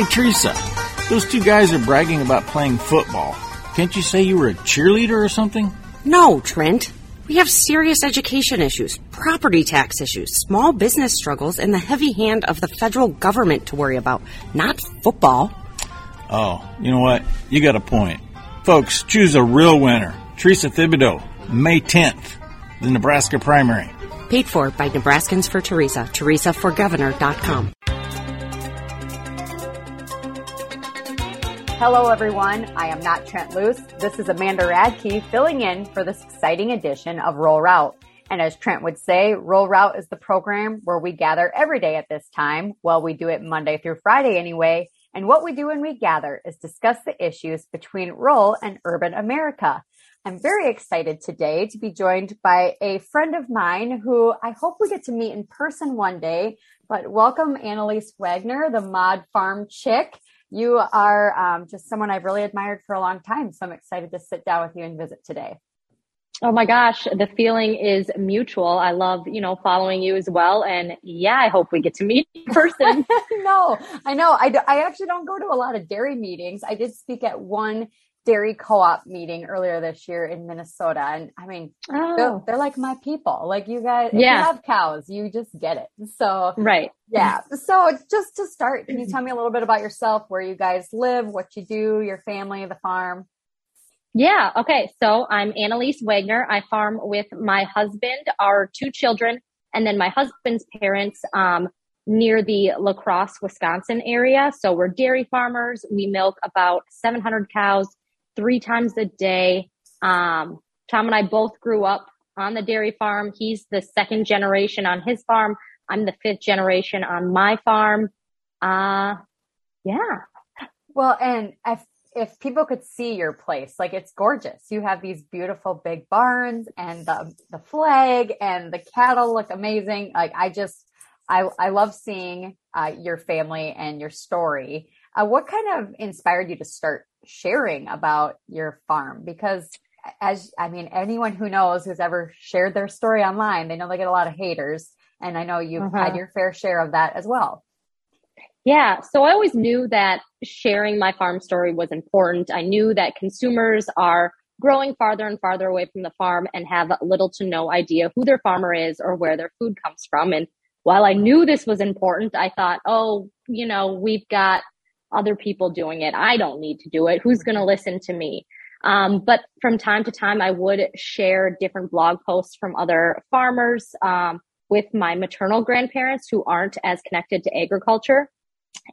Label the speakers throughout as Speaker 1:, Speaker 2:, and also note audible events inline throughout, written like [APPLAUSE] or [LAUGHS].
Speaker 1: Hey, Teresa, those two guys are bragging about playing football. Can't you say you were a cheerleader or something?
Speaker 2: No, Trent. We have serious education issues, property tax issues, small business struggles, and the heavy hand of the federal government to worry about, not football.
Speaker 1: Oh, you know what? You got a point. Folks, choose a real winner. Theresa Thibodeau, May 10th, the Nebraska primary.
Speaker 2: Paid for by Nebraskans for Teresa, teresaforgovernor.com.
Speaker 3: Hello, everyone. I am not Trent Loos. This is Amanda Radke filling in for this exciting edition of Rural Route. And as Trent would say, Rural Route is the program where we gather every day at this time. Well, we do it Monday through Friday anyway. And what we do when we gather is discuss the issues between rural and urban America. I'm very excited today to be joined by a friend of mine who I hope we get to meet in person one day. But welcome, Annalise Wagner, the Mod Farm Chick you are um, just someone I've really admired for a long time. So I'm excited to sit down with you and visit today.
Speaker 4: Oh my gosh, the feeling is mutual. I love, you know, following you as well. And yeah, I hope we get to meet in person. [LAUGHS]
Speaker 3: no, I know. I, I actually don't go to a lot of dairy meetings. I did speak at one dairy co-op meeting earlier this year in Minnesota. And I mean, oh. they're, they're, like my people. Like you guys, yeah. you have cows, you just get it. So,
Speaker 4: right.
Speaker 3: Yeah. So just to start, can you tell me a little bit about yourself, where you guys live, what you do, your family, the farm?
Speaker 4: Yeah. Okay. So I'm Annalise Wagner. I farm with my husband, our two children, and then my husband's parents, um, near the La Crosse, Wisconsin area. So we're dairy farmers. We milk about 700 cows three times a day. Um, Tom and I both grew up on the dairy farm. He's the second generation on his farm. I'm the fifth generation on my farm. Uh, yeah.
Speaker 3: Well, and if, if people could see your place, like it's gorgeous. You have these beautiful big barns and the, the flag and the cattle look amazing. Like I just, I, I love seeing uh, your family and your story. Uh, what kind of inspired you to start sharing about your farm? Because as I mean, anyone who knows who's ever shared their story online, they know they get a lot of haters. And I know you've uh-huh. had your fair share of that as well.
Speaker 4: Yeah. So I always knew that sharing my farm story was important. I knew that consumers are growing farther and farther away from the farm and have little to no idea who their farmer is or where their food comes from. And while I knew this was important, I thought, oh, you know, we've got other people doing it. I don't need to do it. Who's going to listen to me? Um, but from time to time, I would share different blog posts from other farmers um, with my maternal grandparents who aren't as connected to agriculture.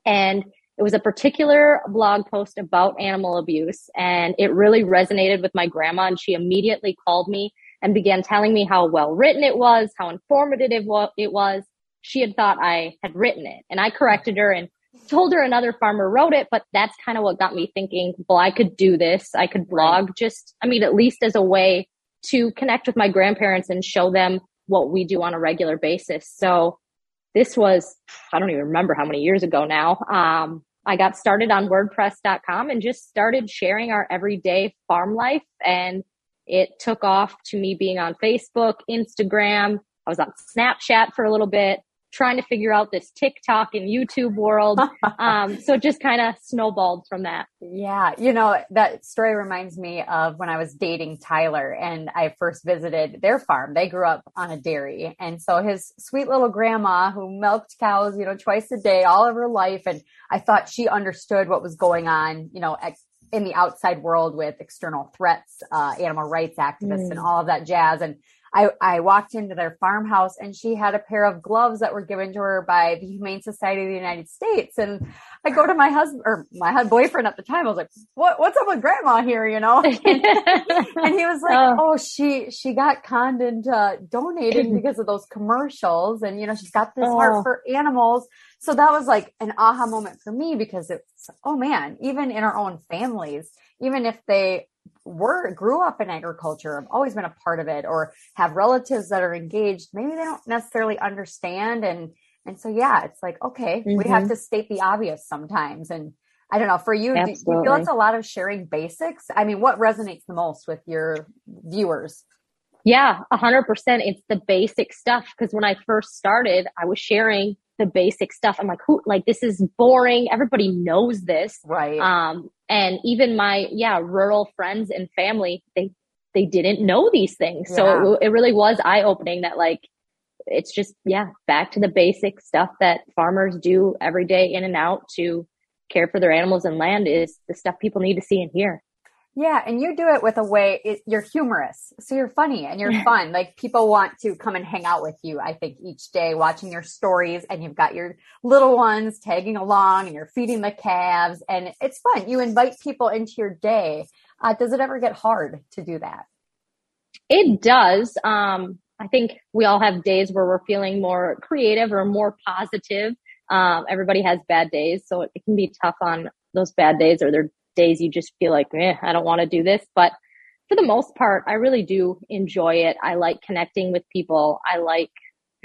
Speaker 4: And it was a particular blog post about animal abuse, and it really resonated with my grandma. And she immediately called me and began telling me how well written it was, how informative it was. She had thought I had written it, and I corrected her and told her another farmer wrote it, but that's kind of what got me thinking, well, I could do this. I could blog just, I mean, at least as a way to connect with my grandparents and show them what we do on a regular basis. So this was, I don't even remember how many years ago now. Um, I got started on WordPress.com and just started sharing our everyday farm life. And it took off to me being on Facebook, Instagram. I was on Snapchat for a little bit trying to figure out this TikTok and YouTube world. [LAUGHS] Um, so it just kind of snowballed from that.
Speaker 3: Yeah. You know, that story reminds me of when I was dating Tyler and I first visited their farm. They grew up on a dairy. And so his sweet little grandma who milked cows, you know, twice a day all of her life. And I thought she understood what was going on, you know, in the outside world with external threats, uh, animal rights activists mm. and all of that jazz. And I, I walked into their farmhouse and she had a pair of gloves that were given to her by the Humane Society of the United States. And I go to my husband or my boyfriend at the time. I was like, what, what's up with grandma here? You know? [LAUGHS] and, he was like, oh. oh, she, she got conned into uh, donating [LAUGHS] because of those commercials. And, you know, she's got this oh. heart for animals. So that was like an aha moment for me because it's, oh man, even in our own families, even if they were grew up in agriculture, have always been a part of it, or have relatives that are engaged, maybe they don't necessarily understand. And and so yeah, it's like okay, mm-hmm. we have mm-hmm. to state the obvious sometimes. And I don't know for you, do, do you feel it's a lot of sharing basics? I mean, what resonates the most with your viewers?
Speaker 4: Yeah, a hundred percent. It's the basic stuff. Cause when I first started, I was sharing the basic stuff. I'm like, who, like, this is boring. Everybody knows this.
Speaker 3: Right.
Speaker 4: Um, and even my, yeah, rural friends and family, they, they didn't know these things. So it, it really was eye opening that like, it's just, yeah, back to the basic stuff that farmers do every day in and out to care for their animals and land is the stuff people need to see and hear.
Speaker 3: Yeah, and you do it with a way it, you're humorous, so you're funny and you're fun. Like people want to come and hang out with you. I think each day watching your stories, and you've got your little ones tagging along, and you're feeding the calves, and it's fun. You invite people into your day. Uh, does it ever get hard to do that?
Speaker 4: It does. Um, I think we all have days where we're feeling more creative or more positive. Um, everybody has bad days, so it, it can be tough on those bad days or there days you just feel like, eh, I don't want to do this. But for the most part, I really do enjoy it. I like connecting with people. I like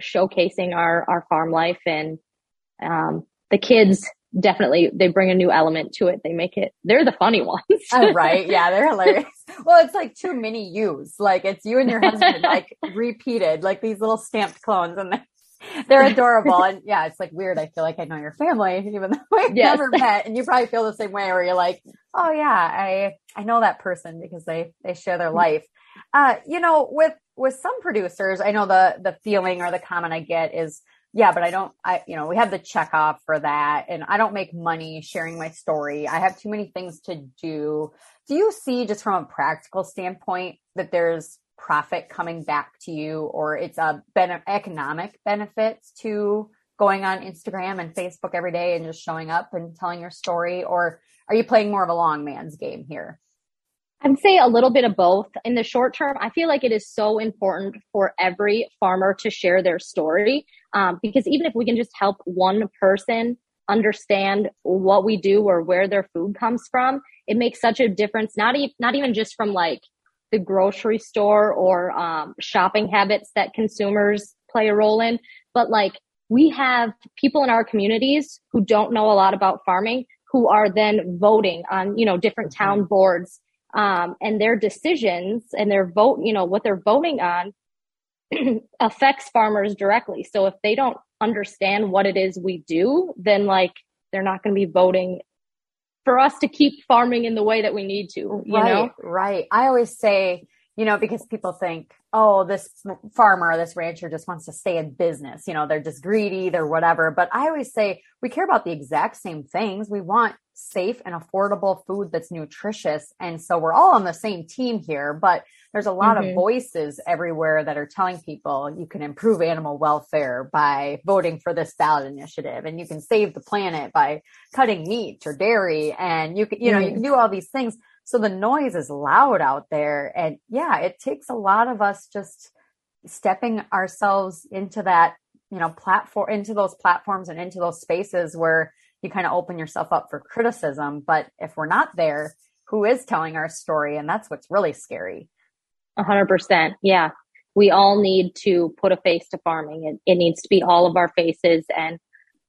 Speaker 4: showcasing our, our farm life and, um, the kids definitely, they bring a new element to it. They make it, they're the funny [LAUGHS] ones.
Speaker 3: Oh, right. Yeah, they're hilarious. [LAUGHS] Well, it's like two mini yous. Like it's you and your husband, [LAUGHS] like repeated, like these little stamped clones, and they're, [LAUGHS] adorable. And yeah, it's like weird. I feel like I know your family, [LAUGHS] even though we've
Speaker 4: Yes.
Speaker 3: never met. And you probably feel the same way, where you're like, oh yeah, I I know that person because they they share their life. Uh, you know, with with some producers, I know the the feeling or the comment I get is yeah, but I don't, I, you know, we have the check off for that and I don't make money sharing my story. I have too many things to do. Do you see just from a practical standpoint that there's profit coming back to you or it's a ben- economic benefits to going on Instagram and Facebook every day and just showing up and telling your story? Or are you playing more of a long man's game here?
Speaker 4: I'd say a little bit of both. In the short term, I feel like it is so important for every farmer to share their story um, because even if we can just help one person understand what we do or where their food comes from, it makes such a difference. Not e- not even just from like the grocery store or um, shopping habits that consumers play a role in, but like we have people in our communities who don't know a lot about farming who are then voting on you know different town boards um, and their decisions and their vote, you know, what they're voting on [CLEARS THROAT] affects farmers directly. So if they don't understand what it is we do, then like they're not going to be voting for us to keep farming in the way that we need to, you
Speaker 3: right,
Speaker 4: know?
Speaker 3: Right. I always say, you know, because people think, oh, this farmer, this rancher just wants to stay in business. You know, they're just greedy, they're whatever. But I always say we care about the exact same things. We want safe and affordable food that's nutritious. And so we're all on the same team here, but there's a lot
Speaker 4: Mhm.
Speaker 3: of voices everywhere that are telling people you can improve animal welfare by voting for this ballot initiative and you can save the planet by cutting meat or dairy and you can, you know, you
Speaker 4: Mm.
Speaker 3: can do all these things. So the noise is loud out there. And yeah, it takes a lot of us just stepping ourselves into that, you know, platform, into those platforms and into those spaces where you kind of open yourself up for criticism. But if we're not there, who is telling our story? And that's what's really scary.
Speaker 4: A hundred percent. Yeah. We all need to put a face to farming. It, it needs to be all of our faces. And,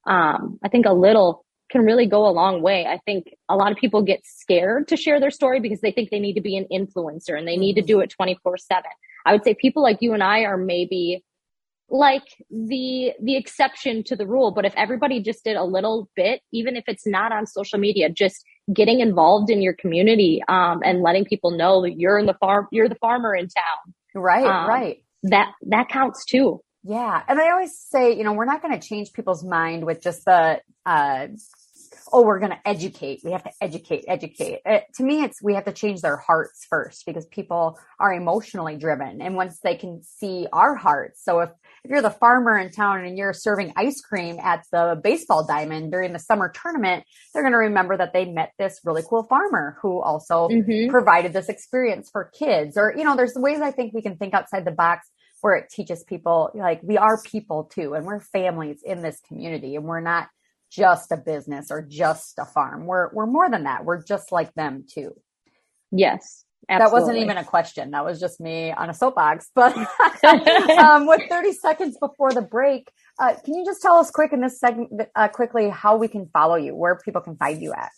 Speaker 4: um, I think a little can really go a long way. I think a lot of people get scared to share their story because they think they need to be an influencer and they need to do it 24 seven. I would say people like you and I are maybe like the the exception to the rule but if everybody just did a little bit even if it's not on social media just getting involved in your community um, and letting people know that you're in the farm you're the farmer in town
Speaker 3: Right,
Speaker 4: Um,
Speaker 3: right.
Speaker 4: that that counts too
Speaker 3: Yeah. And I always say, you know, we're not going to change people's mind with just the, uh, oh, we're going to educate. We have to educate, educate. Uh, to me, it's we have to change their hearts first because people are emotionally driven. And once they can see our hearts. So if, if you're the farmer in town and you're serving ice cream at the baseball diamond during the summer tournament, they're going to remember that they met this really cool farmer who also
Speaker 4: Mhm.
Speaker 3: provided this experience for kids. Or, you know, there's ways I think we can think outside the box where it teaches people like we are people too and we're families in this community and we're not just a business or just a farm. We're we're more than that. We're just like them too.
Speaker 4: yes
Speaker 3: That wasn't even a question. That was just me on a soapbox. But [LAUGHS] um, with 30 seconds before the break, uh, can you just tell us quick in this segment uh, quickly how we can follow you, where people can find you at?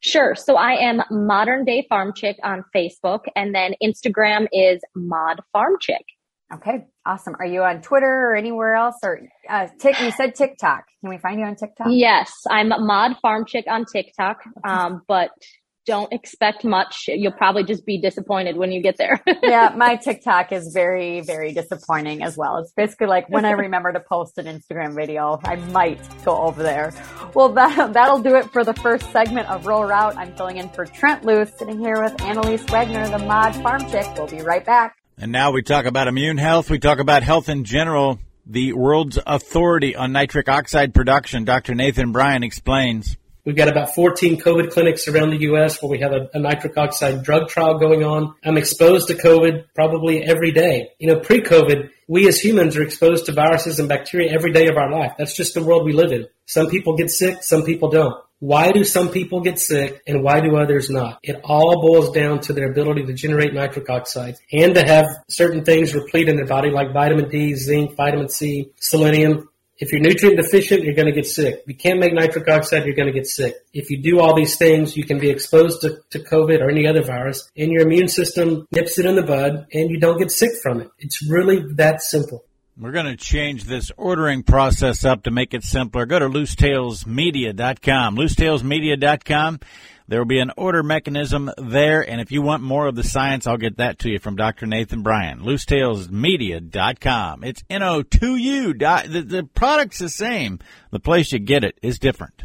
Speaker 4: Sure. So I am modern day farm chick on Facebook and then Instagram is mod farm chick.
Speaker 3: Okay, awesome. Are you on Twitter or anywhere else? Or uh, tick, you said TikTok. Can we find you on TikTok?
Speaker 4: Yes, I'm Mod Farm Chick on TikTok, um, but don't expect much. You'll probably just be disappointed when you get there. [LAUGHS]
Speaker 3: yeah, my TikTok is very, very disappointing as well. It's basically like when I [LAUGHS] remember to post an Instagram video, I might go over there. Well, that, that'll do it for the first segment of Rural Route. I'm filling in for Trent Loos, sitting here with Annalise Wagner, the Mod Farm Chick. We'll be right back.
Speaker 1: And now we talk about immune health. We talk about health in general. The world's authority on nitric oxide production, Dr. Nathan Bryan explains.
Speaker 5: We've got about 14 COVID clinics around the U.S. where we have a, a, nitric oxide drug trial going on. I'm exposed to COVID probably every day. You know, pre-COVID, we as humans are exposed to viruses and bacteria every day of our life. That's just the world we live in. Some people get sick, some people don't. Why do some people get sick and why do others not? It all boils down to their ability to generate nitric oxide and to have certain things replete in their body like vitamin D, zinc, vitamin C, selenium, if you're nutrient deficient, you're going to get sick. If you can't make nitric oxide, you're going to get sick. If you do all these things, you can be exposed to, to COVID or any other virus, and your immune system nips it in the bud, and you don't get sick from it. It's really that simple.
Speaker 1: We're going to change this ordering process up to make it simpler. Go to loosetailsmedia.com. Loosetailsmedia.com. There will be an order mechanism there, and if you want more of the science, I'll get that to you from Dr. Nathan Bryan. LoosetailsMedia.com. It's N-O-2-U. The, the product's the same. The place you get it is different.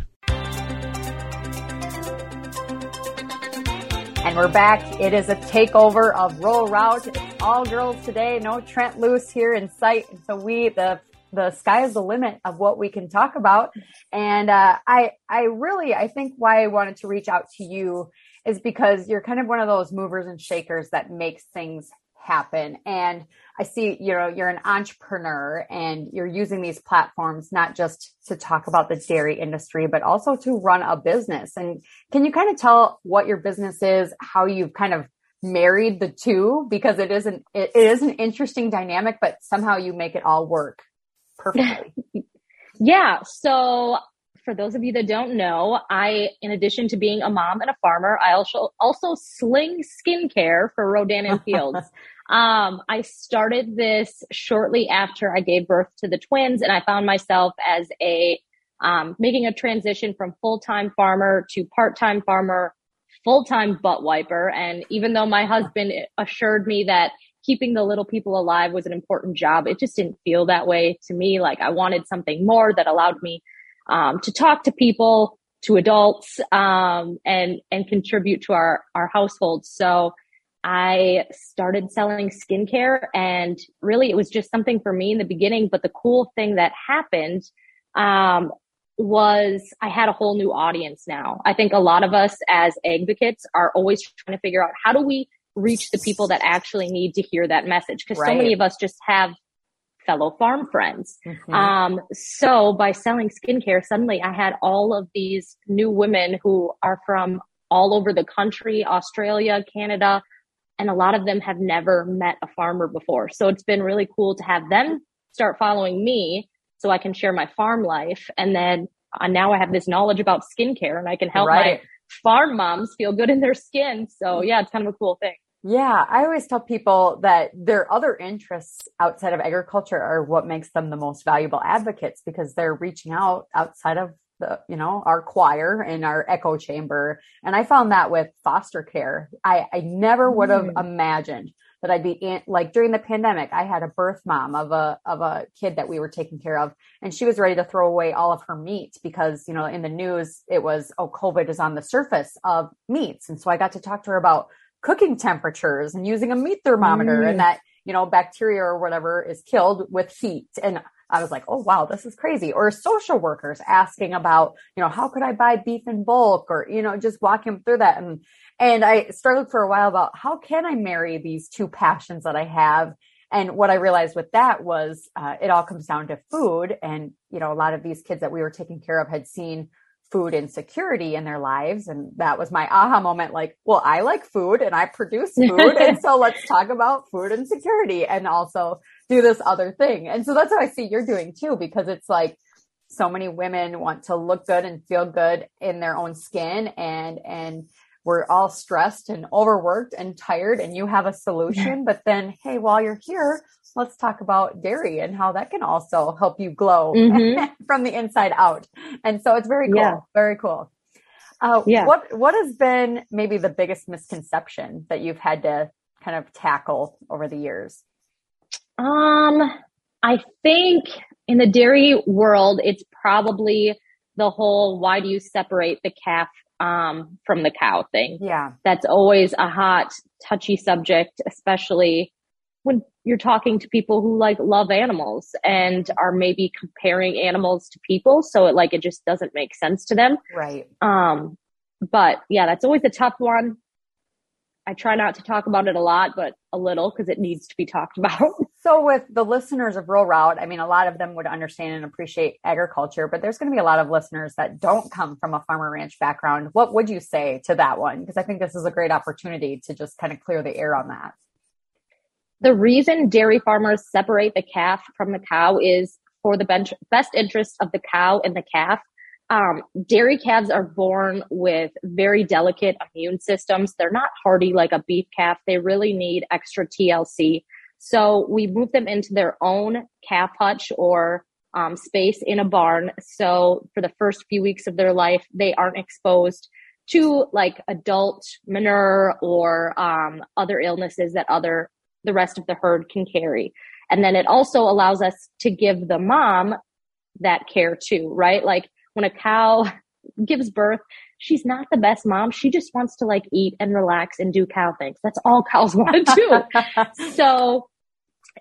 Speaker 3: And we're back. It is a takeover of Rural Route. It's all girls today. No Trent Loos here in sight. So we, the the sky is the limit of what we can talk about. And uh, I I really I think why I wanted to reach out to you is because you're kind of one of those movers and shakers that makes things happen. And I see, you know, you're an entrepreneur and you're using these platforms not just to talk about the dairy industry, but also to run a business. And can you kind of tell what your business is, how you've kind of married the two? Because it isn't, it is an interesting dynamic, but somehow you make it all work perfectly. [LAUGHS]
Speaker 4: yeah. So for those of you that don't know, I, in addition to being a mom and a farmer, I also also sling skincare for Rodan and Fields. [LAUGHS] um, I started this shortly after I gave birth to the twins, and I found myself as a um, making a transition from full time farmer to part time farmer, full time butt wiper. And even though my husband assured me that keeping the little people alive was an important job. It just didn't feel that way to me. Like I wanted something more that allowed me um, to talk to people, to adults, um, and and contribute to our our household. So I started selling skincare, and really it was just something for me in the beginning. But the cool thing that happened um, was I had a whole new audience now. I think a lot of us as advocates are always trying to figure out how do we reach the people that actually need to hear that message because right. so many of us just have fellow farm friends. Mm-hmm. Um, so by selling skincare, suddenly I had all of these new women who are from all over the country, Australia, Canada, and a lot of them have never met a farmer before. So it's been really cool to have them start following me so I can share my farm life. And then uh, now I have this knowledge about skincare and I can help right. my farm moms feel good in their skin. So yeah, it's kind of a cool thing.
Speaker 3: Yeah, I always tell people that their other interests outside of agriculture are what makes them the most valuable advocates because they're reaching out outside of the, you know, our choir and our echo chamber. And I found that with foster care. I, I never would have mm. imagined that I'd be in, like during the pandemic, I had a birth mom of a, of a kid that we were taking care of and she was ready to throw away all of her meat because, you know, in the news, it was, oh, COVID is on the surface of meats. And so I got to talk to her about cooking temperatures and using a meat thermometer mm. and that, you know, bacteria or whatever is killed with heat. And I was like, oh, wow, this is crazy. Or social workers asking about, you know, how could I buy beef in bulk or, you know, just walking through that. And, and I struggled for a while about how can I marry these two passions that I have? And what I realized with that was uh, it all comes down to food. And, you know, a lot of these kids that we were taking care of had seen food insecurity in their lives. And that was my aha moment. Like, well, I like food and I produce food. and so [LAUGHS] let's talk about food insecurity and also do this other thing. And so that's what I see you're doing too, because it's like so many women want to look good and feel good in their own skin and, and, we're all stressed and overworked and tired and you have a solution but then hey while you're here let's talk about dairy and how that can also help you glow mm-hmm. [LAUGHS] from the inside out. And so it's very cool. Yeah. Very cool. Uh, yeah. What What has been maybe the biggest misconception that you've had to kind of tackle over the years?
Speaker 4: Um, I think in the dairy world, it's probably the whole "why do you separate the calf um, from the cow" thing.
Speaker 3: Yeah,
Speaker 4: that's always a hot, touchy subject, especially when you're talking to people who like love animals and are maybe comparing animals to people so it like it just doesn't make sense to them.
Speaker 3: Right.
Speaker 4: Um but yeah that's always a tough one. I try not to talk about it a lot but a little because it needs to be talked [LAUGHS] about.
Speaker 3: So with the listeners of rural route i mean a lot of them would understand and appreciate agriculture but there's going to be a lot of listeners that don't come from a farmer ranch background. What would you say to that one? Because i think this is a great opportunity to just kind of clear the air on that
Speaker 4: the reason dairy farmers separate the calf from the cow is for the best interest of the cow and the calf. Um, dairy calves are born with very delicate immune systems. They're not hardy like a beef calf. They really need extra TLC. So we move them into their own calf hutch or um, space in a barn. So for the first few weeks of their life, they aren't exposed to like adult manure or um, other illnesses that other the rest of the herd can carry. And then it also allows us to give the mom that care too, right? Like when a cow [LAUGHS] gives birth, she's not the best mom. She just wants to like eat and relax and do cow things. That's all [LAUGHS] cows want to do. [LAUGHS] so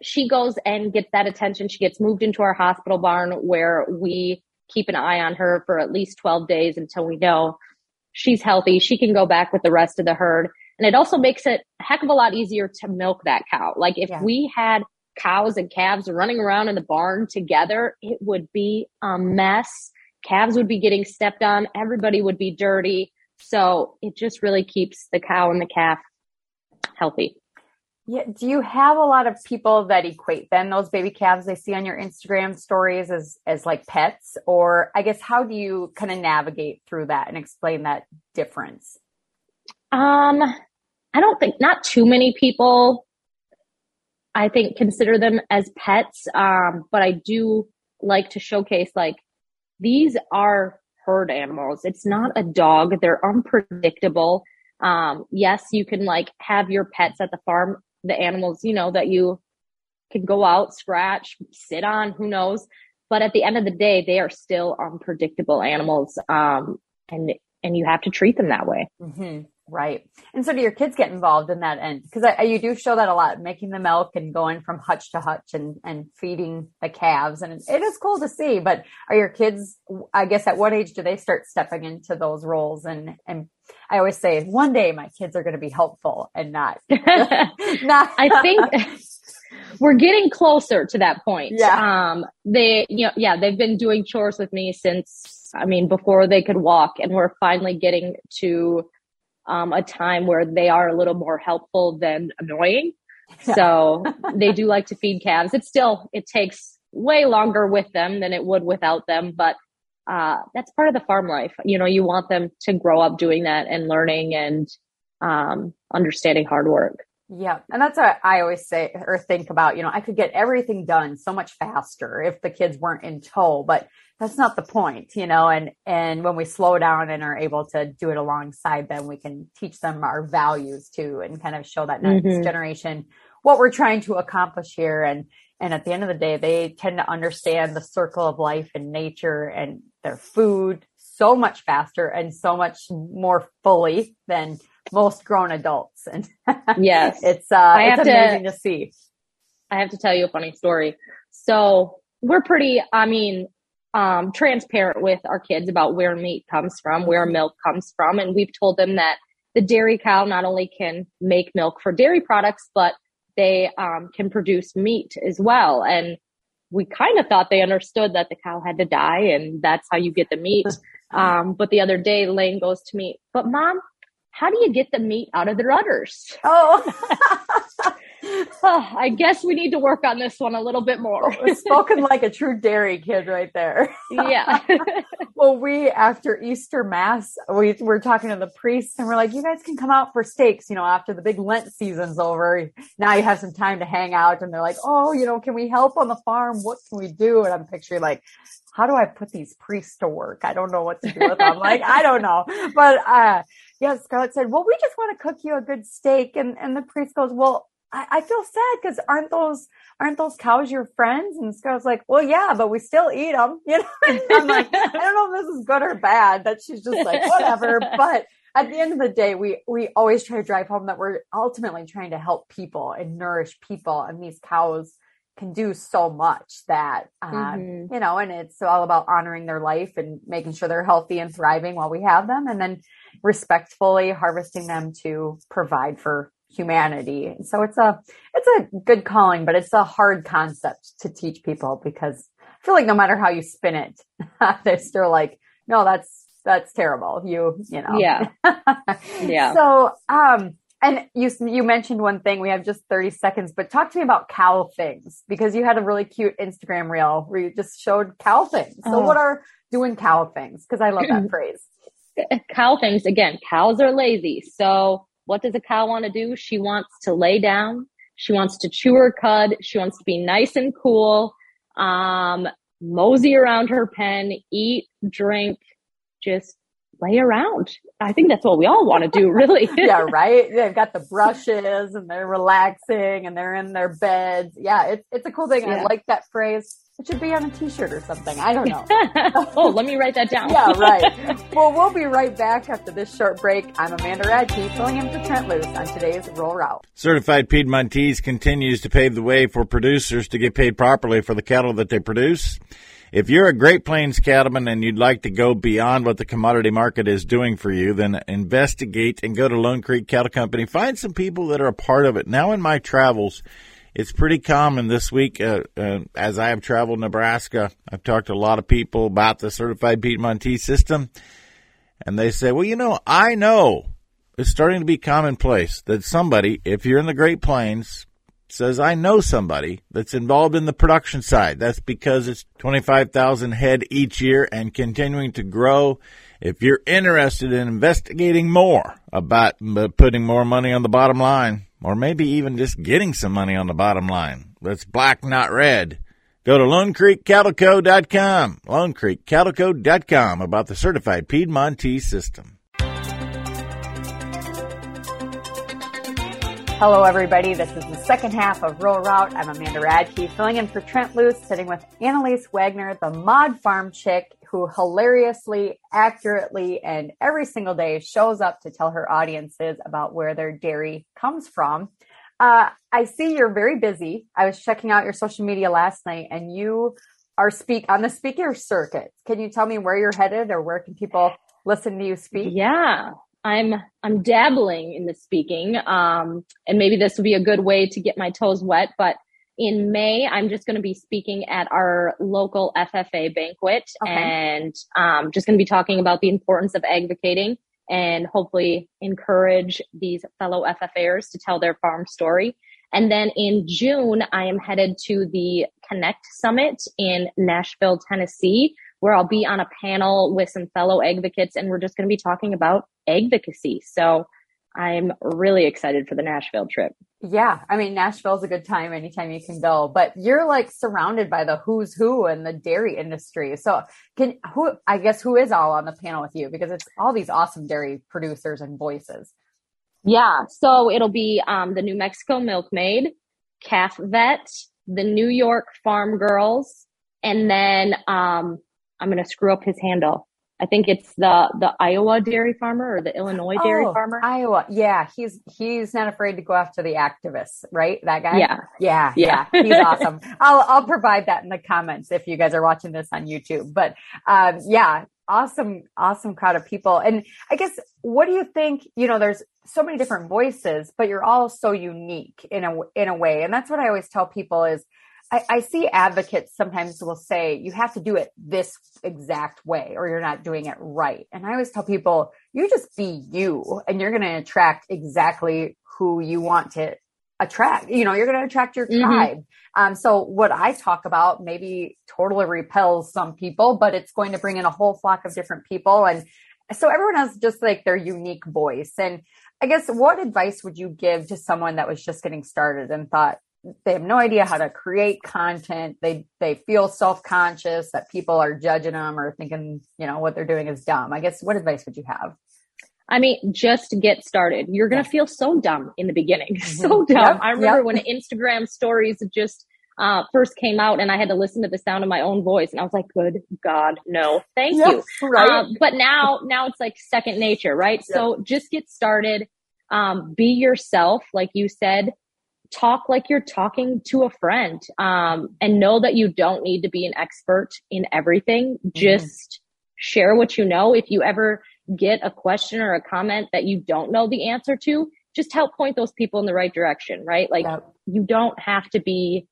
Speaker 4: she goes and gets that attention. She gets moved into our hospital barn where we keep an eye on her for at least 12 days until we know she's healthy. She can go back with the rest of the herd. And it also makes it a heck of a lot easier to milk that cow. Like if yeah. we had cows and calves running around in the barn together, it would be a mess. Calves would be getting stepped on. Everybody would be dirty. So it just really keeps the cow and the calf healthy.
Speaker 3: Yeah. Do you have a lot of people that equate then those baby calves they see on your Instagram stories as as like pets? Or I guess how do you kind of navigate through that and explain that difference?
Speaker 4: Um, I don't think not too many people I think consider them as pets. Um, but I do like to showcase like these are herd animals. It's not a dog. They're unpredictable. Um, yes, you can like have your pets at the farm, the animals, you know, that you can go out, scratch, sit on, who knows. But at the end of the day, they are still unpredictable animals. Um, and, and you have to treat them that way.
Speaker 3: Mm-hmm. Right. And so do your kids get involved in that end? Because you do show that a lot, making the milk and going from hutch to hutch and, and feeding the calves. And it is cool to see, but are your kids, I guess at what age do they start stepping into those roles? And, and I always say one day my kids are going to be helpful and not, [LAUGHS] [LAUGHS]
Speaker 4: not. I think [LAUGHS] we're getting closer to that point.
Speaker 3: Yeah.
Speaker 4: Um, they, you know, yeah, they've been doing chores with me since, I mean, before they could walk and we're finally getting to, um, a time where they are a little more helpful than annoying. So they do like to feed calves. It still, it takes way longer with them than it would without them, but uh, that's part of the farm life. You know, you want them to grow up doing that and learning and um, understanding hard work.
Speaker 3: Yeah. And that's what I always say or think about. You know, I could get everything done so much faster if the kids weren't in tow, but that's not the point, you know, and, and when we slow down and are able to do it alongside them, we can teach them our values too and kind of show that next mm-hmm. generation what we're trying to accomplish here. And, and at the end of the day, they tend to understand the circle of life and nature and their food so much faster and so much more fully than most grown adults. And
Speaker 4: yes, [LAUGHS]
Speaker 3: it's, uh, it's amazing to, to see.
Speaker 4: I have to tell you a funny story. So we're pretty, I mean, um, transparent with our kids about where meat comes from, where milk comes from. And we've told them that the dairy cow not only can make milk for dairy products, but they um, can produce meat as well. And we kind of thought they understood that the cow had to die and that's how you get the meat. [LAUGHS] Um, but the other day, Lane goes to me, but mom, how do you get the meat out of the udders?
Speaker 3: Oh. [LAUGHS] [LAUGHS]
Speaker 4: I guess we need to work on this one a little bit more.
Speaker 3: Spoken like a true dairy kid right there. [LAUGHS]
Speaker 4: yeah. [LAUGHS]
Speaker 3: well, we, after Easter Mass, we were talking to the priests and we're like, you guys can come out for steaks, you know, after the big Lent season's over. Now you have some time to hang out. And they're like, oh, you know, can we help on the farm? What can we do? And I'm picturing like, how do I put these priests to work? I don't know what to do with them. like, I don't know. But, uh, yeah, Scarlett said, well, we just want to cook you a good steak. And, and the priest goes, well, I, I feel sad because aren't those, aren't those cows your friends? And Scarlett's like, well, yeah, but we still eat them. [LAUGHS] You know, and I'm like, I don't know if this is good or bad. That she's just like, whatever. but at the end of the day, we, we always try to drive home that we're ultimately trying to help people and nourish people. And these cows, can do so much that um, mm-hmm. you know and it's all about honoring their life and making sure they're healthy and thriving while we have them and then respectfully harvesting them to provide for humanity so it's a it's a good calling but it's a hard concept to teach people because i feel like no matter how you spin it [LAUGHS] they're still like no that's that's terrible you you know
Speaker 4: yeah [LAUGHS] yeah
Speaker 3: so um and you you mentioned one thing. We have just 30 seconds, but talk to me about cow things because you had a really cute Instagram reel where you just showed cow things. So oh. what are doing cow things? Because I love that [LAUGHS] phrase.
Speaker 4: Cow things again. Cows are lazy. So what does a cow want to do? She wants to lay down. She wants to chew her cud. She wants to be nice and cool. Um, mosey around her pen, eat, drink, just lay around. I think that's what we all want to do, really. [LAUGHS]
Speaker 3: yeah, [LAUGHS] right. They've got the brushes and they're relaxing and they're in their beds. Yeah, it's it's a cool thing. Yeah. I like that phrase. It should be on a t-shirt or something. I don't know. [LAUGHS]
Speaker 4: oh, let me write that down.
Speaker 3: yeah, right. [LAUGHS] Well, we'll be right back after this short break. I'm Amanda Radke, filling in for Trent Loos on today's Rural Route.
Speaker 1: Certified Piedmontese continues to pave the way for producers to get paid properly for the cattle that they produce. If you're a Great Plains cattleman and you'd like to go beyond what the commodity market is doing for you, then investigate and go to Lone Creek Cattle Company. Find some people that are a part of it. Now in my travels, it's pretty common this week uh, uh, as I have traveled Nebraska. I've talked to a lot of people about the certified Piedmontese system, and they say, "Well, you know, I know it's starting to be commonplace that somebody, if you're in the Great Plains, says, I know somebody that's involved in the production side. That's because it's 25,000 head each year and continuing to grow. If you're interested in investigating more about putting more money on the bottom line, or maybe even just getting some money on the bottom line, that's black, not red. Go to LoneCreekCattleCo.com, LoneCreekCattleCo.com about the certified Piedmontese system.
Speaker 3: Hello, everybody. This is the second half of Rural Route. I'm Amanda Radke, filling in for Trent Loos, sitting with Annalise Wagner, the mod farm chick who hilariously, accurately, and every single day shows up to tell her audiences about where their dairy comes from. Uh, I see you're very busy. I was checking out your social media last night and you are speak on the speaker circuit. Can you tell me where you're headed or where can people listen to you speak?
Speaker 4: Yeah. I'm I'm dabbling in the speaking, um, and maybe this would be a good way to get my toes wet. But in May, I'm just going to be speaking at our local FFA banquet, okay. and um, just going to be talking about the importance of advocating and hopefully encourage these fellow FFAers to tell their farm story. And then in June, I am headed to the Connect Summit in Nashville, Tennessee, where I'll be on a panel with some fellow advocates and we're just going to be talking about advocacy. So I'm really excited for the Nashville trip.
Speaker 3: Yeah. I mean, Nashville's a good time anytime you can go, but you're like surrounded by the who's who in the dairy industry. So can who, I guess who is all on the panel with you because it's all these awesome dairy producers and voices.
Speaker 4: Yeah. So it'll be, um, the New Mexico Milkmaid, Calf Vet, the New York Farm Girls, and then, um, I'm going to screw up his handle. I think it's the the Iowa dairy farmer or the Illinois dairy oh, farmer.
Speaker 3: Iowa, yeah, he's he's not afraid to go after the activists, right? That guy.
Speaker 4: Yeah,
Speaker 3: yeah, yeah. yeah. He's awesome. [LAUGHS] I'll I'll provide that in the comments if you guys are watching this on YouTube. But um, yeah, awesome, awesome crowd of people. And I guess what do you think? You know, there's so many different voices, but you're all so unique in a in a way, and that's what I always tell people is I, I, see advocates sometimes will say you have to do it this exact way or you're not doing it right. And I always tell people, you just be you and you're going to attract exactly who you want to attract, you know, you're going to attract your mm-hmm. tribe. Um, so what I talk about maybe totally repels some people, but it's going to bring in a whole flock of different people. And so everyone has just like their unique voice. And I guess what advice would you give to someone that was just getting started and thought they have no idea how to create content? They they feel self conscious that people are judging them or thinking you know what they're doing is dumb. I guess what advice would you have?
Speaker 4: I mean, just get started. You're gonna feel so dumb in the beginning, [LAUGHS] mm-hmm. so dumb. Yep, I remember yep. when Instagram stories just uh, first came out and I had to listen to the sound of my own voice and I was like, good God, no, thank yes, you. [LAUGHS] Right. Uh, but now, now it's like second nature, right? Yep. So just get started. Um, be yourself. Like you said, talk like you're talking to a friend. Um, and know that you don't need to be an expert in everything. Mm-hmm. Just share what you know. If you ever get a question or a comment that you don't know the answer to, just help point those people in the right direction, right? Like yep. you don't have to be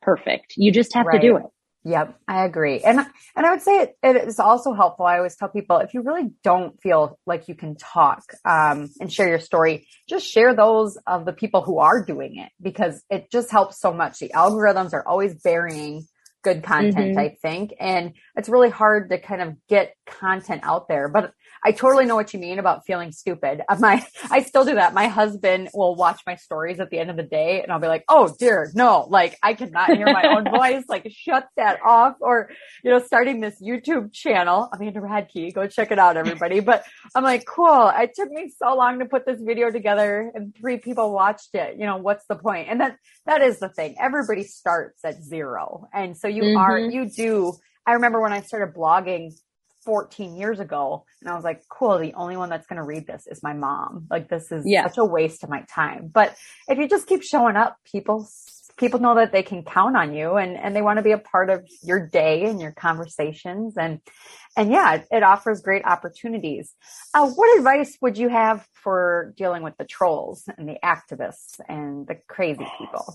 Speaker 4: perfect. You just have right. to do it.
Speaker 3: Yep, I agree. And and I would say it, it is also helpful. I always tell people if you really don't feel like you can talk um, and share your story, just share those of the people who are doing it because it just helps so much. The algorithms are always burying good content, mm-hmm. I think, and it's really hard to kind of get content out there. But I totally know what you mean about feeling stupid. [LAUGHS] My, I still do that. My husband will watch my stories at the end of the day and I'll be like, Oh dear, no, like I cannot hear my own [LAUGHS] voice. Like shut that off. Or, you know, starting this YouTube channel, I'm Amanda Radke, go check it out, everybody. But I'm like, cool. It took me so long to put this video together and three people watched it. You know, what's the point? And that, that is the thing. Everybody starts at zero. And so you mm-hmm. are, you do, I remember when I started blogging 14 years ago and I was like, cool, the only one that's going to read this is my mom. Like this is yeah. such a waste of my time. But if you just keep showing up, people people know that they can count on you and and they want to be a part of your day and your conversations and and yeah, it, it offers great opportunities. Uh, what advice would you have for dealing with the trolls and the activists and the crazy people?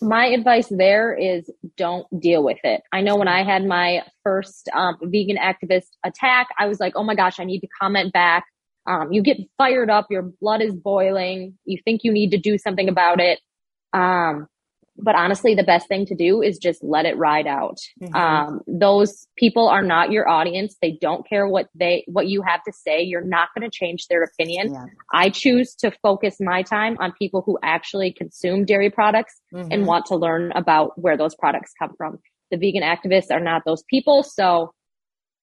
Speaker 4: My advice there is don't deal with it. I know when I had my first um, vegan activist attack, I was like, oh my gosh, I need to comment back. Um, you get fired up, your blood is boiling, you think you need to do something about it. Um, but honestly, the best thing to do is just let it ride out. Mm-hmm. Um, those people are not your audience. They don't care what they, what you have to say. You're not going to change their opinion. Yeah. I choose to focus my time on people who actually consume dairy products mm-hmm. and want to learn about where those products come from. The vegan activists are not those people. So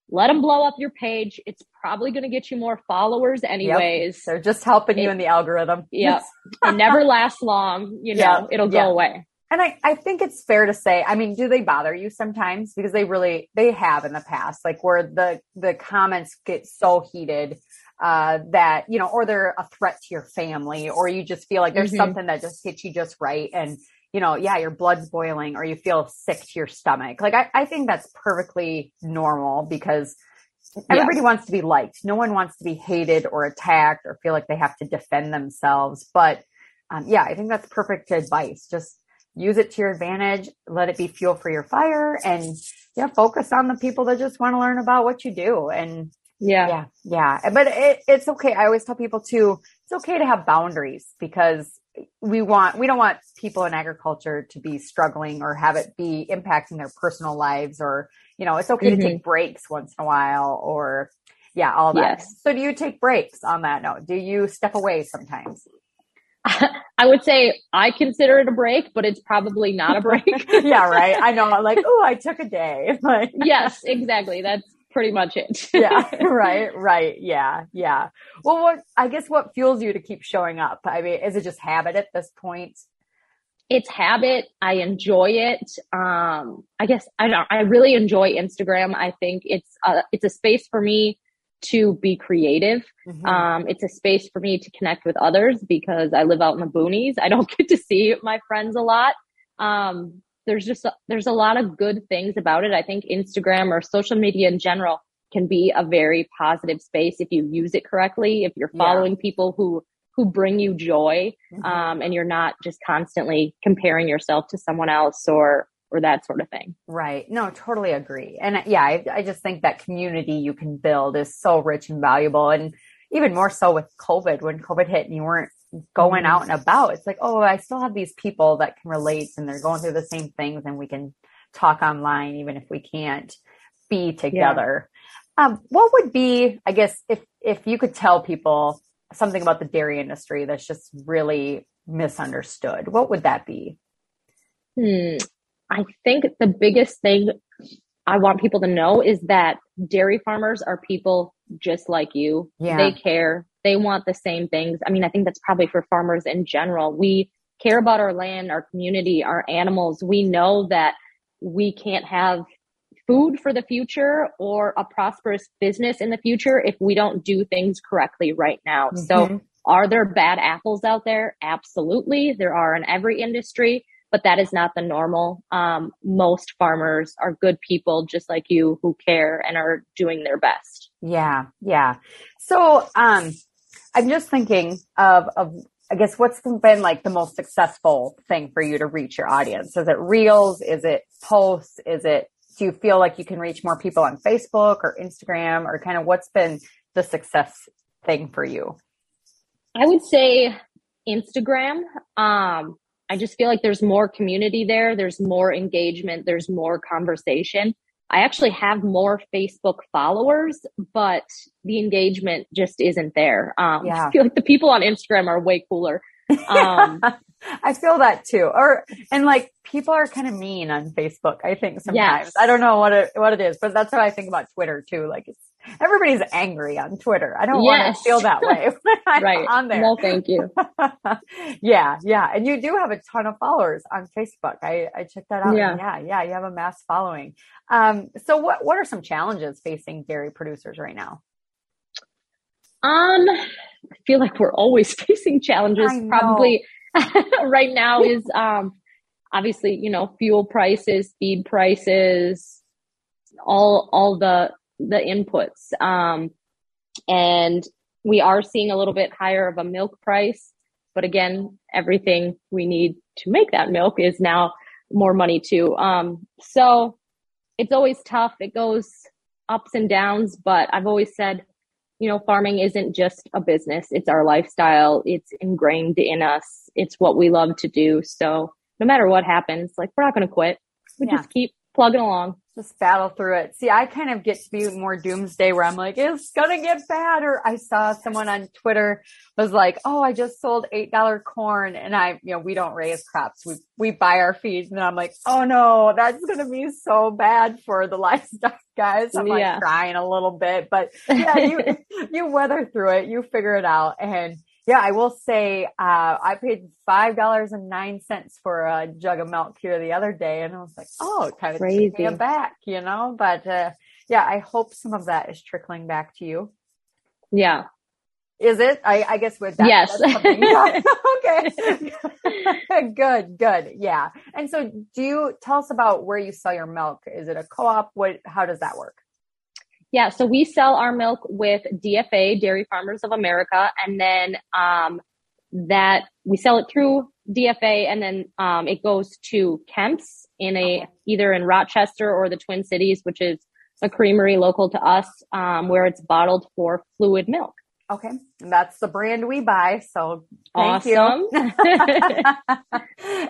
Speaker 4: let them blow up your page. It's probably going to get you more followers anyways.
Speaker 3: Yep. They're just helping it, you in the algorithm.
Speaker 4: Yeah. [LAUGHS] it never lasts long. You know, yep. it'll go yep. away.
Speaker 3: And I, I think it's fair to say, I mean, do they bother you sometimes? Because they really, they have in the past, like where the, the comments get so heated, uh, that, you know, or they're a threat to your family, or you just feel like there's mm-hmm. something that just hits you just right. And, you know, yeah, your blood's boiling or you feel sick to your stomach. Like, I, I think that's perfectly normal because everybody wants to be liked. No one wants to be hated or attacked or feel like they have to defend themselves. But, um, yeah, I think that's perfect advice. Just, use it to your advantage, let it be fuel for your fire and yeah, focus on the people that just want to learn about what you do. And yeah, yeah, yeah. But it, it's okay. I always tell people too, it's okay to have boundaries because we want, we don't want people in agriculture to be struggling or have it be impacting their personal lives or, you know, it's okay mm-hmm. to take breaks once in a while or yeah, all that. Yes. So do you take breaks on that note? Do you step away sometimes? [LAUGHS]
Speaker 4: I would say I consider it a break, but it's probably not a [LAUGHS] break.
Speaker 3: yeah, right. I know. I'm like, [LAUGHS] oh, I took a day. [LAUGHS] Like,
Speaker 4: yes, exactly. That's pretty much it.
Speaker 3: yeah, right, right. Yeah, yeah. Well, what I guess what fuels you to keep showing up? I mean, is it just habit at this point?
Speaker 4: It's habit. I enjoy it. Um, I guess I don't. I really enjoy Instagram. I think it's a, it's a space for me to be creative. Mm-hmm. Um, it's a space for me to connect with others because I live out in the boonies. I don't [LAUGHS] get to see my friends a lot. Um, there's just, a, there's a lot of good things about it. I think Instagram or social media in general can be a very positive space if you use it correctly, if you're following yeah. people who, who bring you joy, mm-hmm. um, and you're not just constantly comparing yourself to someone else or, or that sort of thing.
Speaker 3: Right. No, totally agree. And yeah, I, I just think that community you can build is so rich and valuable. And even more so with COVID, when COVID hit and you weren't going out and about. It's like, oh, I still have these people that can relate and they're going through the same things and we can talk online even if we can't be together. Yeah. Um, what would be, I guess, if if you could tell people something about the dairy industry that's just really misunderstood, what would that be?
Speaker 4: Hmm. I think the biggest thing I want people to know is that dairy farmers are people just like you. Yeah. They care. They want the same things. I mean, I think that's probably for farmers in general. We care about our land, our community, our animals. We know that we can't have food for the future or a prosperous business in the future if we don't do things correctly right now. Mm-hmm. So are there bad apples out there? Absolutely. There are in every industry but that is not the normal. Um, most farmers are good people just like you who care and are doing their best.
Speaker 3: Yeah. Yeah. So, um, I'm just thinking of, of, I guess what's been like the most successful thing for you to reach your audience? Is it reels? Is it posts? Is it, do you feel like you can reach more people on Facebook or Instagram or kind of what's been the success thing for you?
Speaker 4: I would say Instagram. Um, I just feel like there's more community there. There's more engagement. There's more conversation. I actually have more Facebook followers, but the engagement just isn't there. Um, [LAUGHS] yeah. I feel like the people on Instagram are way cooler. Um, [LAUGHS]
Speaker 3: I feel that too. Or, and like people are kind of mean on Facebook, I think sometimes. Yes. I don't know what it, what it is, but that's how I think about Twitter too. Like it's everybody's angry on Twitter. I don't yes. want to feel that way [LAUGHS] when I'm right. on there.
Speaker 4: No, thank you. [LAUGHS]
Speaker 3: yeah, yeah. And you do have a ton of followers on Facebook. I, I checked that out. Yeah. yeah, yeah. You have a mass following. Um, so what, what are some challenges facing dairy producers right now?
Speaker 4: Um, I feel like we're always [LAUGHS] facing challenges. Probably right now is, um, obviously, you know, fuel prices, feed prices, all, all the the inputs. Um, and we are seeing a little bit higher of a milk price. But again, everything we need to make that milk is now more money too. Um, so it's always tough. It goes ups and downs, but I've always said, you know, farming isn't just a business. It's our lifestyle. It's ingrained in us. It's what we love to do. So no matter what happens, like we're not going to quit. We yeah. just keep plugging along
Speaker 3: just battle through it. See, I kind of get to be more doomsday where I'm like, it's gonna get bad. Or I saw someone on Twitter was like, oh, I just sold $8 corn and I, you know, we don't raise crops. We, we buy our feed. And I'm like, oh no, that's gonna be so bad for the [LAUGHS] livestock guys. I'm yeah. like crying a little bit, but yeah, you, [LAUGHS] you weather through it. You figure it out. And yeah, I will say, uh, I paid $5.09 for a jug of milk here the other day. And I was like, oh, kind of took me back," you know, but, uh, yeah, I hope some of that is trickling back to you.
Speaker 4: Yeah.
Speaker 3: Is it? I, I guess with that.
Speaker 4: Yes. [LAUGHS]
Speaker 3: okay. [LAUGHS] good, good. Yeah. And so do you tell us about where you sell your milk? Is it a co-op? What, how does that work?
Speaker 4: Yeah, so we sell our milk with DFA, Dairy Farmers of America, and then um, that we sell it through DFA, and then um, it goes to Kemp's in a either in Rochester or the Twin Cities, which is a creamery local to us, um, where it's bottled for fluid milk.
Speaker 3: Okay, and that's the brand we buy. So thank
Speaker 4: awesome.
Speaker 3: you.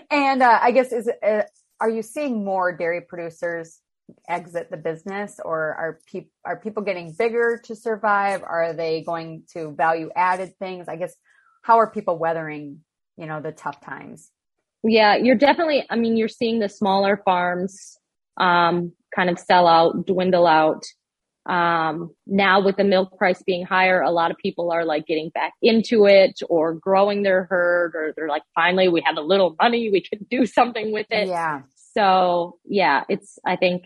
Speaker 3: [LAUGHS] and uh, I guess is uh, are you seeing more dairy producers exit the business or are people are people getting bigger to survive? Are they going to value added things? I guess how are people weathering you know the tough times?
Speaker 4: Yeah you're definitely i mean you're seeing the smaller farms um, kind of sell out dwindle out. Um, now with the milk price being higher a lot of people are like getting back into it or growing their herd or they're like finally we have a little money we can do [LAUGHS] something with it.
Speaker 3: Yeah.
Speaker 4: So yeah it's i think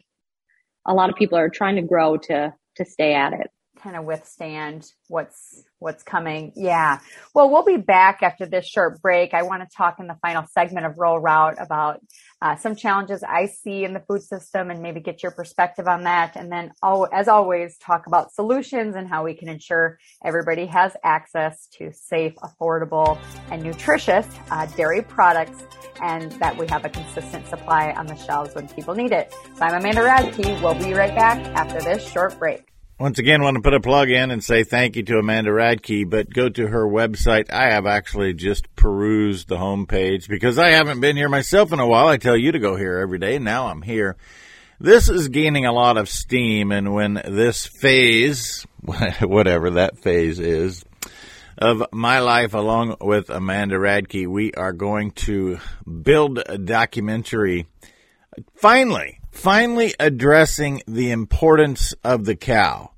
Speaker 4: a lot of people are trying to grow to to stay at it.
Speaker 3: Kind of withstand what's what's coming. Yeah. Well, we'll be back after this short break. I want to talk in the final segment of Rural Route about uh, some challenges I see in the food system and maybe get your perspective on that. And then, as always, talk about solutions and how we can ensure everybody has access to safe, affordable, and nutritious uh, dairy products and that we have a consistent supply on the shelves when people need it. So I'm Amanda Radke. We'll be right back after this short break.
Speaker 1: Once again, want to put a plug in and say thank you to Amanda Radke, but go to her website. I have actually just perused the homepage because I haven't been here myself in a while. I tell you to go here every day. Now I'm here. This is gaining a lot of steam, and when this phase, [LAUGHS] whatever that phase is, of my life along with Amanda Radke, we are going to build a documentary. Finally, finally addressing the importance of the cow.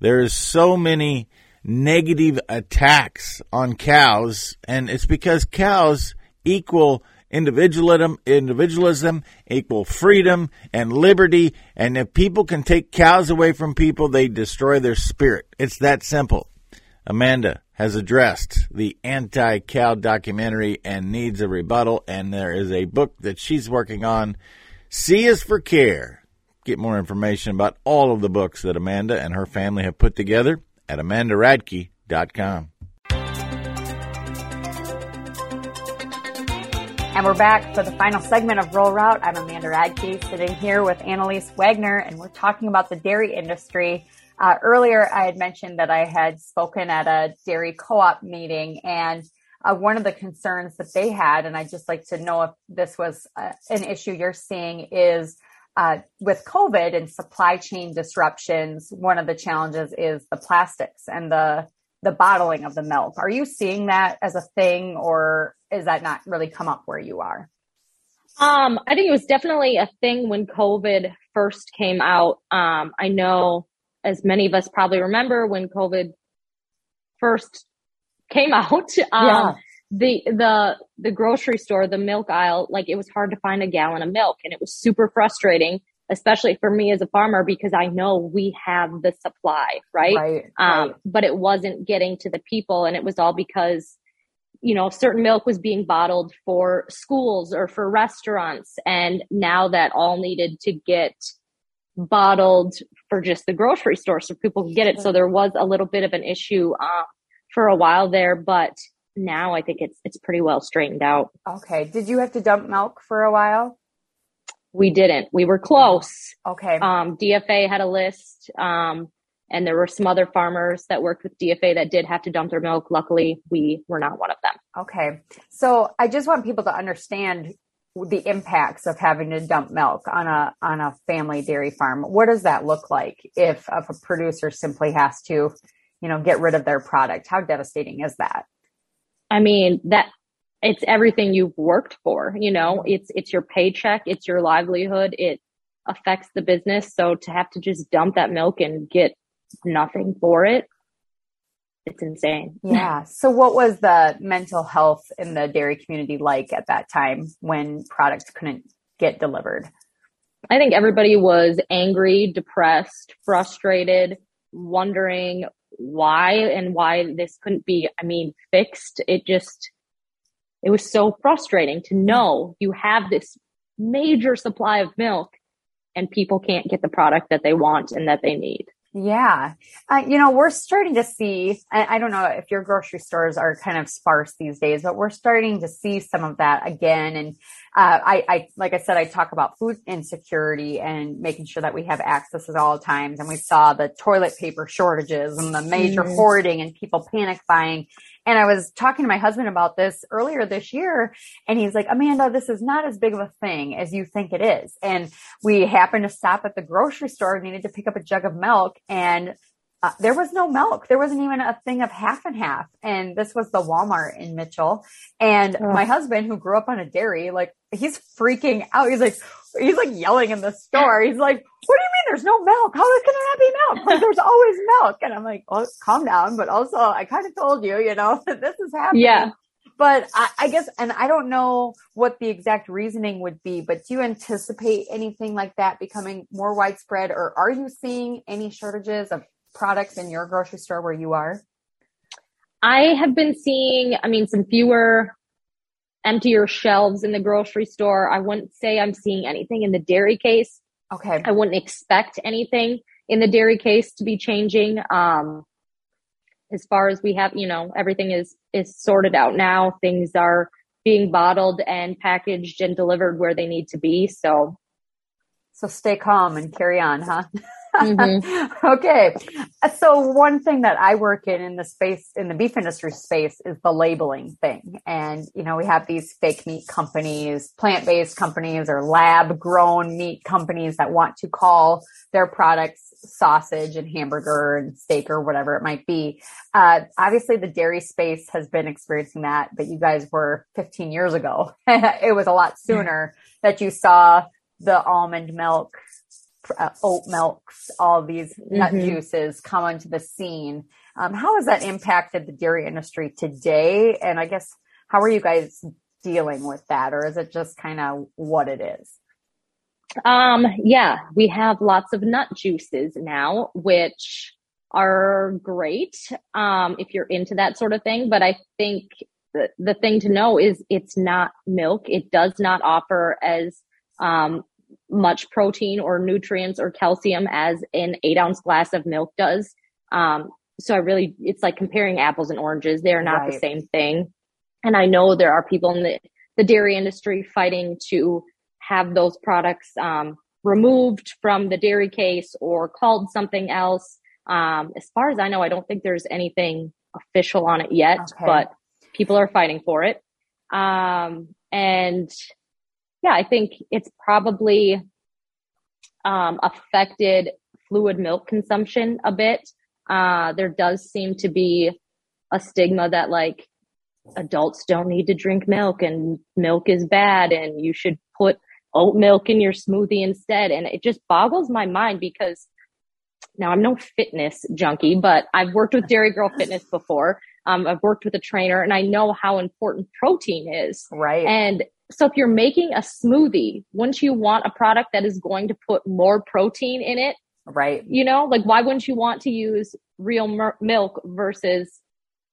Speaker 1: There is so many negative attacks on cows, and it's because cows equal individualism, individualism equal freedom and liberty. And if people can take cows away from people, they destroy their spirit. It's that simple. Amanda has addressed the anti cow documentary and needs a rebuttal, and there is a book that she's working on. C is for care. Get more information about all of the books that Amanda and her family have put together at amandaradke.com.
Speaker 3: And we're back for the final segment of Rural Route. I'm Amanda Radke sitting here with Annalise Wagner, and we're talking about the dairy industry. Uh, earlier, I had mentioned that I had spoken at a dairy co-op meeting, and uh, one of the concerns that they had, and I'd just like to know if this was uh, an issue you're seeing, is uh, with COVID and supply chain disruptions. One of the challenges is the plastics and the the bottling of the milk. Are you seeing that as a thing, or is that not really come up where you are?
Speaker 4: Um, I think it was definitely a thing when COVID first came out. Um, I know as many of us probably remember when COVID first came out, [LAUGHS] um, yeah. the, the, the grocery store, the milk aisle, like it was hard to find a gallon of milk and it was super frustrating, especially for me as a farmer, because I know we have the supply, right?
Speaker 3: Right.
Speaker 4: Um,
Speaker 3: right.
Speaker 4: but it wasn't getting to the people and it was all because you know, certain milk was being bottled for schools or for restaurants. And now that all needed to get bottled for just the grocery store so people could get it. So there was a little bit of an issue uh, for a while there, but now I think it's it's pretty well straightened out.
Speaker 3: Okay. Did you have to dump milk for a while?
Speaker 4: We didn't. We were close.
Speaker 3: Okay.
Speaker 4: Um, DFA had a list, um, and there were some other farmers that worked with DFA that did have to dump their milk. Luckily, we were not one of them.
Speaker 3: Okay. So I just want people to understand the impacts of having to dump milk on a on a family dairy farm. What does that look like if, if a producer simply has to, you know, get rid of their product? How devastating is that?
Speaker 4: I mean, that it's everything you've worked for, you know, mm-hmm. it's it's your paycheck, it's your livelihood, it affects the business. So to have to just dump that milk and get nothing for it, it's insane. [LAUGHS]
Speaker 3: Yeah. So what was the mental health in the dairy community like at that time when products couldn't get delivered?
Speaker 4: I think everybody was angry, depressed, frustrated, wondering why and why this couldn't be, I mean, fixed. It just, it was so frustrating to know you have this major supply of milk and people can't get the product that they want and that they need.
Speaker 3: Yeah. Uh, you know, we're starting to see, I, I, don't know if your grocery stores are kind of sparse these days, but we're starting to see some of that again. And, uh, I, I, like I said, I talk about food insecurity and making sure that we have access at all times. And we saw the toilet paper shortages and the major mm. hoarding and people panic buying. And I was talking to my husband about this earlier this year and he's like, Amanda, this is not as big of a thing as you think it is. And we happened to stop at the grocery store, needed to pick up a jug of milk and uh, there was no milk. There wasn't even a thing of half and half. And this was the Walmart in Mitchell. And oh. my husband, who grew up on a dairy, like he's freaking out. He's like, he's like yelling in the store. He's like, what do you mean there's no milk? How can there not be milk? Like there's always milk. And I'm like, oh, calm down. But also I kind of told you, you know, [LAUGHS] that this is happening.
Speaker 4: Yeah.
Speaker 3: But I, I guess, and I don't know what the exact reasoning would be, but do you anticipate anything like that becoming more widespread or are you seeing any shortages of products in your grocery store where you are?
Speaker 4: I have been seeing, I mean, some fewer emptier shelves in the grocery store. I wouldn't say I'm seeing anything in the dairy case.
Speaker 3: Okay.
Speaker 4: I wouldn't expect anything in the dairy case to be changing. Um, as far as we have, you know, everything is, is sorted out now. Things are being bottled and packaged and delivered where they need to be. So,
Speaker 3: so stay calm and carry on, huh? [LAUGHS] mm-hmm. [LAUGHS] okay. So one thing that I work in in the space, in the beef industry space is the labeling thing. And, you know, we have these fake meat companies, plant-based companies or lab grown meat companies that want to call their products sausage and hamburger and steak or whatever it might be. Uh, obviously the dairy space has been experiencing that, but you guys were 15 years ago. [LAUGHS] it was a lot sooner that you saw the almond milk uh, oat milks, all these nut mm-hmm. juices come onto the scene. Um, how has that impacted the dairy industry today? And I guess how are you guys dealing with that, or is it just kind of what it is?
Speaker 4: Um, yeah, we have lots of nut juices now, which are great um, if you're into that sort of thing. But I think the, the thing to know is it's not milk. It does not offer as um, much protein or nutrients or calcium as an eight ounce glass of milk does. Um, so I really, it's like comparing apples and oranges. They are not right. the same thing. And I know there are people in the, the dairy industry fighting to have those products, um, removed from the dairy case or called something else. Um, as far as I know, I don't think there's anything official on it yet, okay. but people are fighting for it. Um, and yeah, I think it's probably um, affected fluid milk consumption a bit. Uh, there does seem to be a stigma that like adults don't need to drink milk and milk is bad and you should put oat milk in your smoothie instead. And it just boggles my mind because now I'm no fitness junkie, but I've worked with Dairy Girl Fitness before. Um, I've worked with a trainer and I know how important protein is.
Speaker 3: Right.
Speaker 4: And so if you're making a smoothie, wouldn't you want a product that is going to put more protein in it?
Speaker 3: Right.
Speaker 4: You know, like why wouldn't you want to use real mer- milk versus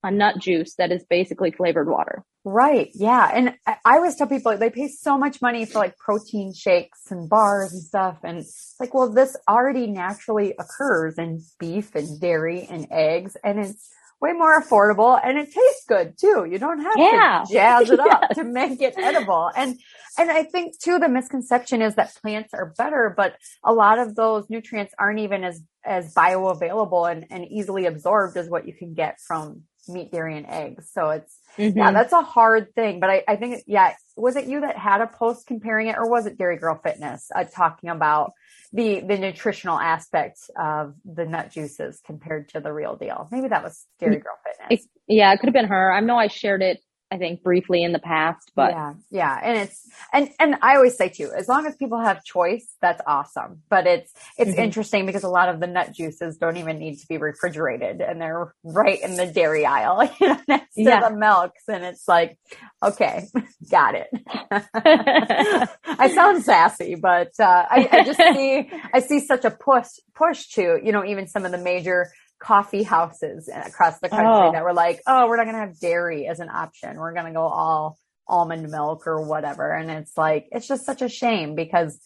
Speaker 4: a nut juice that is basically flavored water?
Speaker 3: Right. Yeah. And I always tell people they pay so much money for like protein shakes and bars and stuff. And it's like, well, this already naturally occurs in beef and dairy and eggs. And it's, way more affordable and it tastes good too. You don't have yeah. to [LAUGHS] jazz it up to make it edible. And, and I think too, the misconception is that plants are better, but a lot of those nutrients aren't even as, as bioavailable and, and easily absorbed as what you can get from meat, dairy, and eggs. So it's, mm-hmm. yeah, that's a hard thing. But I, I think, yeah, was it you that had a post comparing it or was it Dairy Girl Fitness uh, talking about the the nutritional aspects of the nut juices compared to the real deal. Maybe that was Dairy mm. Girl Fitness.
Speaker 4: It, yeah, it could have been her. I know I shared it I think briefly in the past, but
Speaker 3: yeah, yeah. And it's, and, and I always say too, as long as people have choice, that's awesome. But it's, it's mm-hmm. interesting because a lot of the nut juices don't even need to be refrigerated and they're right in the dairy aisle, [LAUGHS] you know, next to the milks. And it's like, okay, [LAUGHS] got it. [LAUGHS] I sound sassy, but, uh, I, I just see, I see such a push, push to, you know, even some of the major coffee houses across the country oh. that were like, oh, we're not going to have dairy as an option. We're going to go all almond milk or whatever. And it's like, it's just such a shame because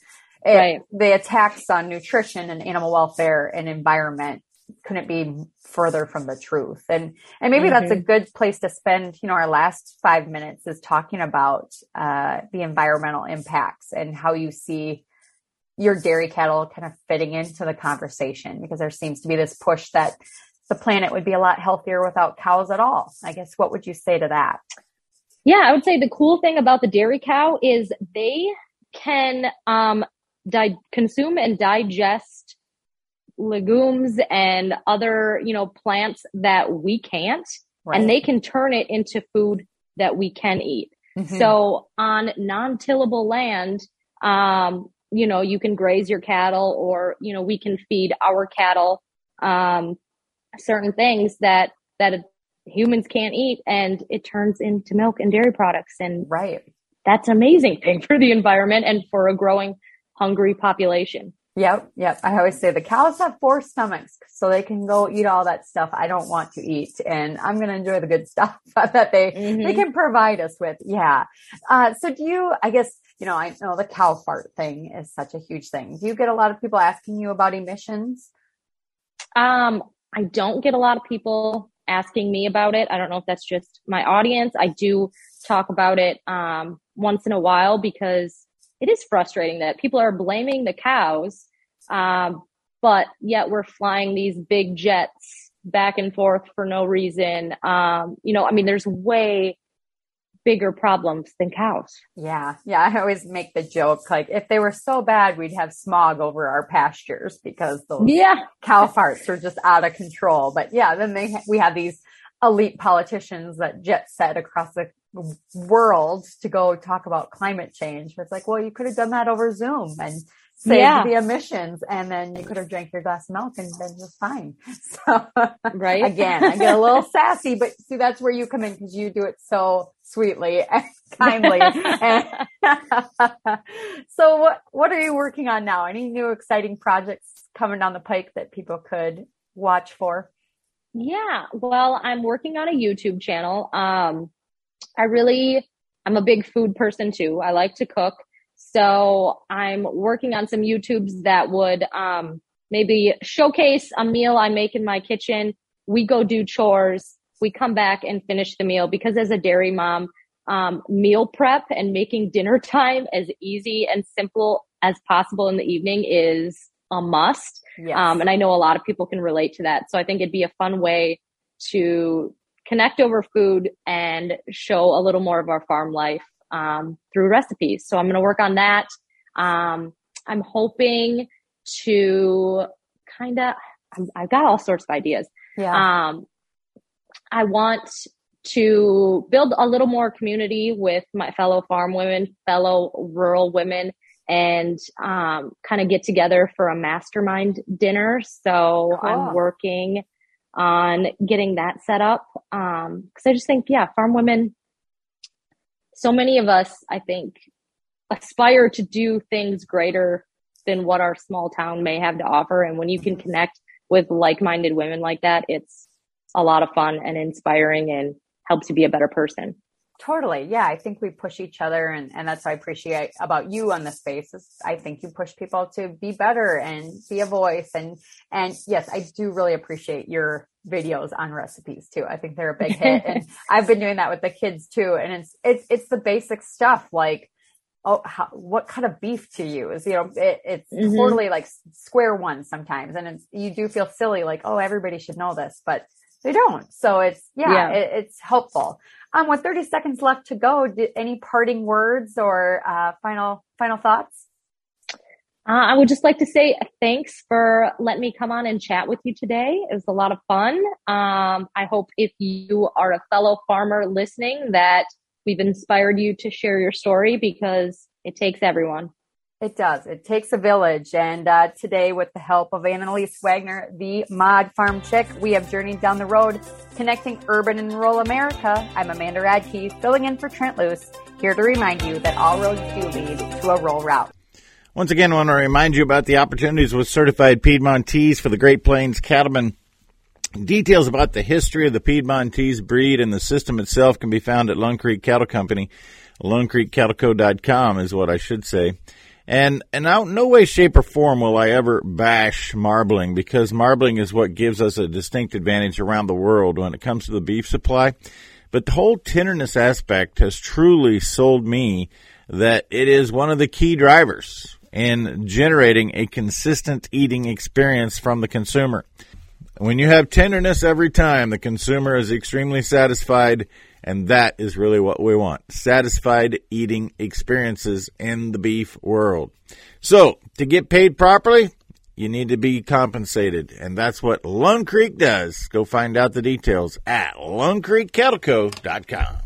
Speaker 3: it, right. the attacks on nutrition and animal welfare and environment couldn't be further from the truth. And, and maybe mm-hmm. that's a mm-hmm. good place to spend, you know, our last five minutes is talking about, uh, the environmental impacts and how you see your dairy cattle kind of fitting into the conversation because there seems to be this push that the planet would be a lot healthier without cows at all. I guess what would you say to that?
Speaker 4: Yeah, I would say the cool thing about the dairy cow is they can um, di- consume and digest legumes and other, you know, plants that we can't, right. and they can turn it into food that we can eat. Mm-hmm. So on non-tillable land, um, you know, you can graze your cattle or, you know, we can feed our cattle, um, certain things that, that humans can't eat and it turns into milk and dairy products. And
Speaker 3: right.
Speaker 4: That's amazing thing for the environment and for a growing hungry population.
Speaker 3: Yep, yep. I always say the cows have four stomachs, so they can go eat all that stuff I don't want to eat, and I'm going to enjoy the good [LAUGHS] stuff that they mm-hmm. they can provide us with. Yeah. Uh, so do you? I guess you know, I know the cow fart thing is such a huge thing. Do you get a lot of people asking you about emissions?
Speaker 4: Um, I don't get a lot of people asking me about it. I don't know if that's just my audience. I do talk about it um, once in a while because it is frustrating that people are blaming the cows. Um, but yet we're flying these big jets back and forth for no reason. Um, you know, I mean, there's way bigger problems than cows.
Speaker 3: Yeah. Yeah. I always make the joke like if they were so bad, we'd have smog over our pastures because those
Speaker 4: yeah.
Speaker 3: cow farts are just out of control. But yeah, then they, we have these elite politicians that jet set across the world to go talk about climate change. It's like, well, you could have done that over Zoom and saved yeah. the emissions and then you could have drank your glass of milk and been just fine. [LAUGHS] So
Speaker 4: right.
Speaker 3: again, I get a little [LAUGHS] sassy, but see, that's where you come in because you do it so sweetly and [LAUGHS] kindly. so what, what are you working on now? Any new exciting projects coming down the pike that people could watch for?
Speaker 4: Yeah. Well, I'm working on a YouTube channel. Um, I really, I'm a big food person too. I like to cook. So I'm working on some YouTubes that would um, maybe showcase a meal I make in my kitchen. We go do chores. We come back and finish the meal because as a dairy mom, um, meal prep and making dinner [LAUGHS] time as easy and simple as possible in the evening is a must. Yes. Um, and I know a lot of people can relate to that. So I think it'd be a fun way to connect over food and show a little more of our farm life um, through recipes. So I'm going to work on that. Um, I'm hoping to kind of, I've got all sorts of ideas.
Speaker 3: Yeah.
Speaker 4: Um, I want to build a little more community with my fellow farm women, fellow rural women, and um, kind of get together for a mastermind dinner. So cool. I'm working on getting that set up because um, I just think, yeah, farm women so many of us, I think, aspire to do things greater than what our small town may have to offer. And when you can connect with like minded women like that, it's a lot of fun and inspiring and helps you be a better person.
Speaker 3: Totally. Yeah. I think we push each other and, and that's what I appreciate about you on this space is I think you push people to be better and be a voice. And, and yes, I do really appreciate your videos on recipes too. I think they're a big [LAUGHS] hit and I've been doing that with the kids too. And it's, it's, it's the basic stuff like, oh, how, what kind of beef to use? You know, it, it's mm-hmm. totally like square one sometimes. And you do feel silly, like, oh, everybody should know this, but they don't. So it's, yeah, yeah. It, it's helpful. Um, with 30 seconds left to go, did, any parting words or uh, final final thoughts?
Speaker 4: Uh, I would just like to say thanks for letting me come on and chat with you today. It was a lot of fun. Um, I hope if you are a fellow farmer listening that we've inspired you to share your story because it takes everyone.
Speaker 3: It does. It takes a village. And uh, today, with the help of Annalise Wagner, the Mod Farm Chick, we have journeyed down the road connecting urban and rural America. I'm Amanda Radke, filling in for Trent Loos, here to remind you that all roads do lead to a rural route.
Speaker 1: Once again, I want to remind you about the opportunities with certified Piedmontese for the Great Plains cattlemen. Details about the history of the Piedmontese breed and the system itself can be found at Lone Creek Cattle Company. LoneCreekCattleCo.com is what I should say. And and out no way, shape, or form will I ever bash marbling because marbling is what gives us a distinct advantage around the world when it comes to the beef supply. But the whole tenderness aspect has truly sold me that it is one of the key drivers in generating a consistent eating experience from the consumer. When you have tenderness every time, the consumer is extremely satisfied and that is really what we want. Satisfied eating experiences in the beef world. So, to get paid properly, you need to be compensated. And that's what Lone Creek does. Go find out the details at lonecreekcattleco.com.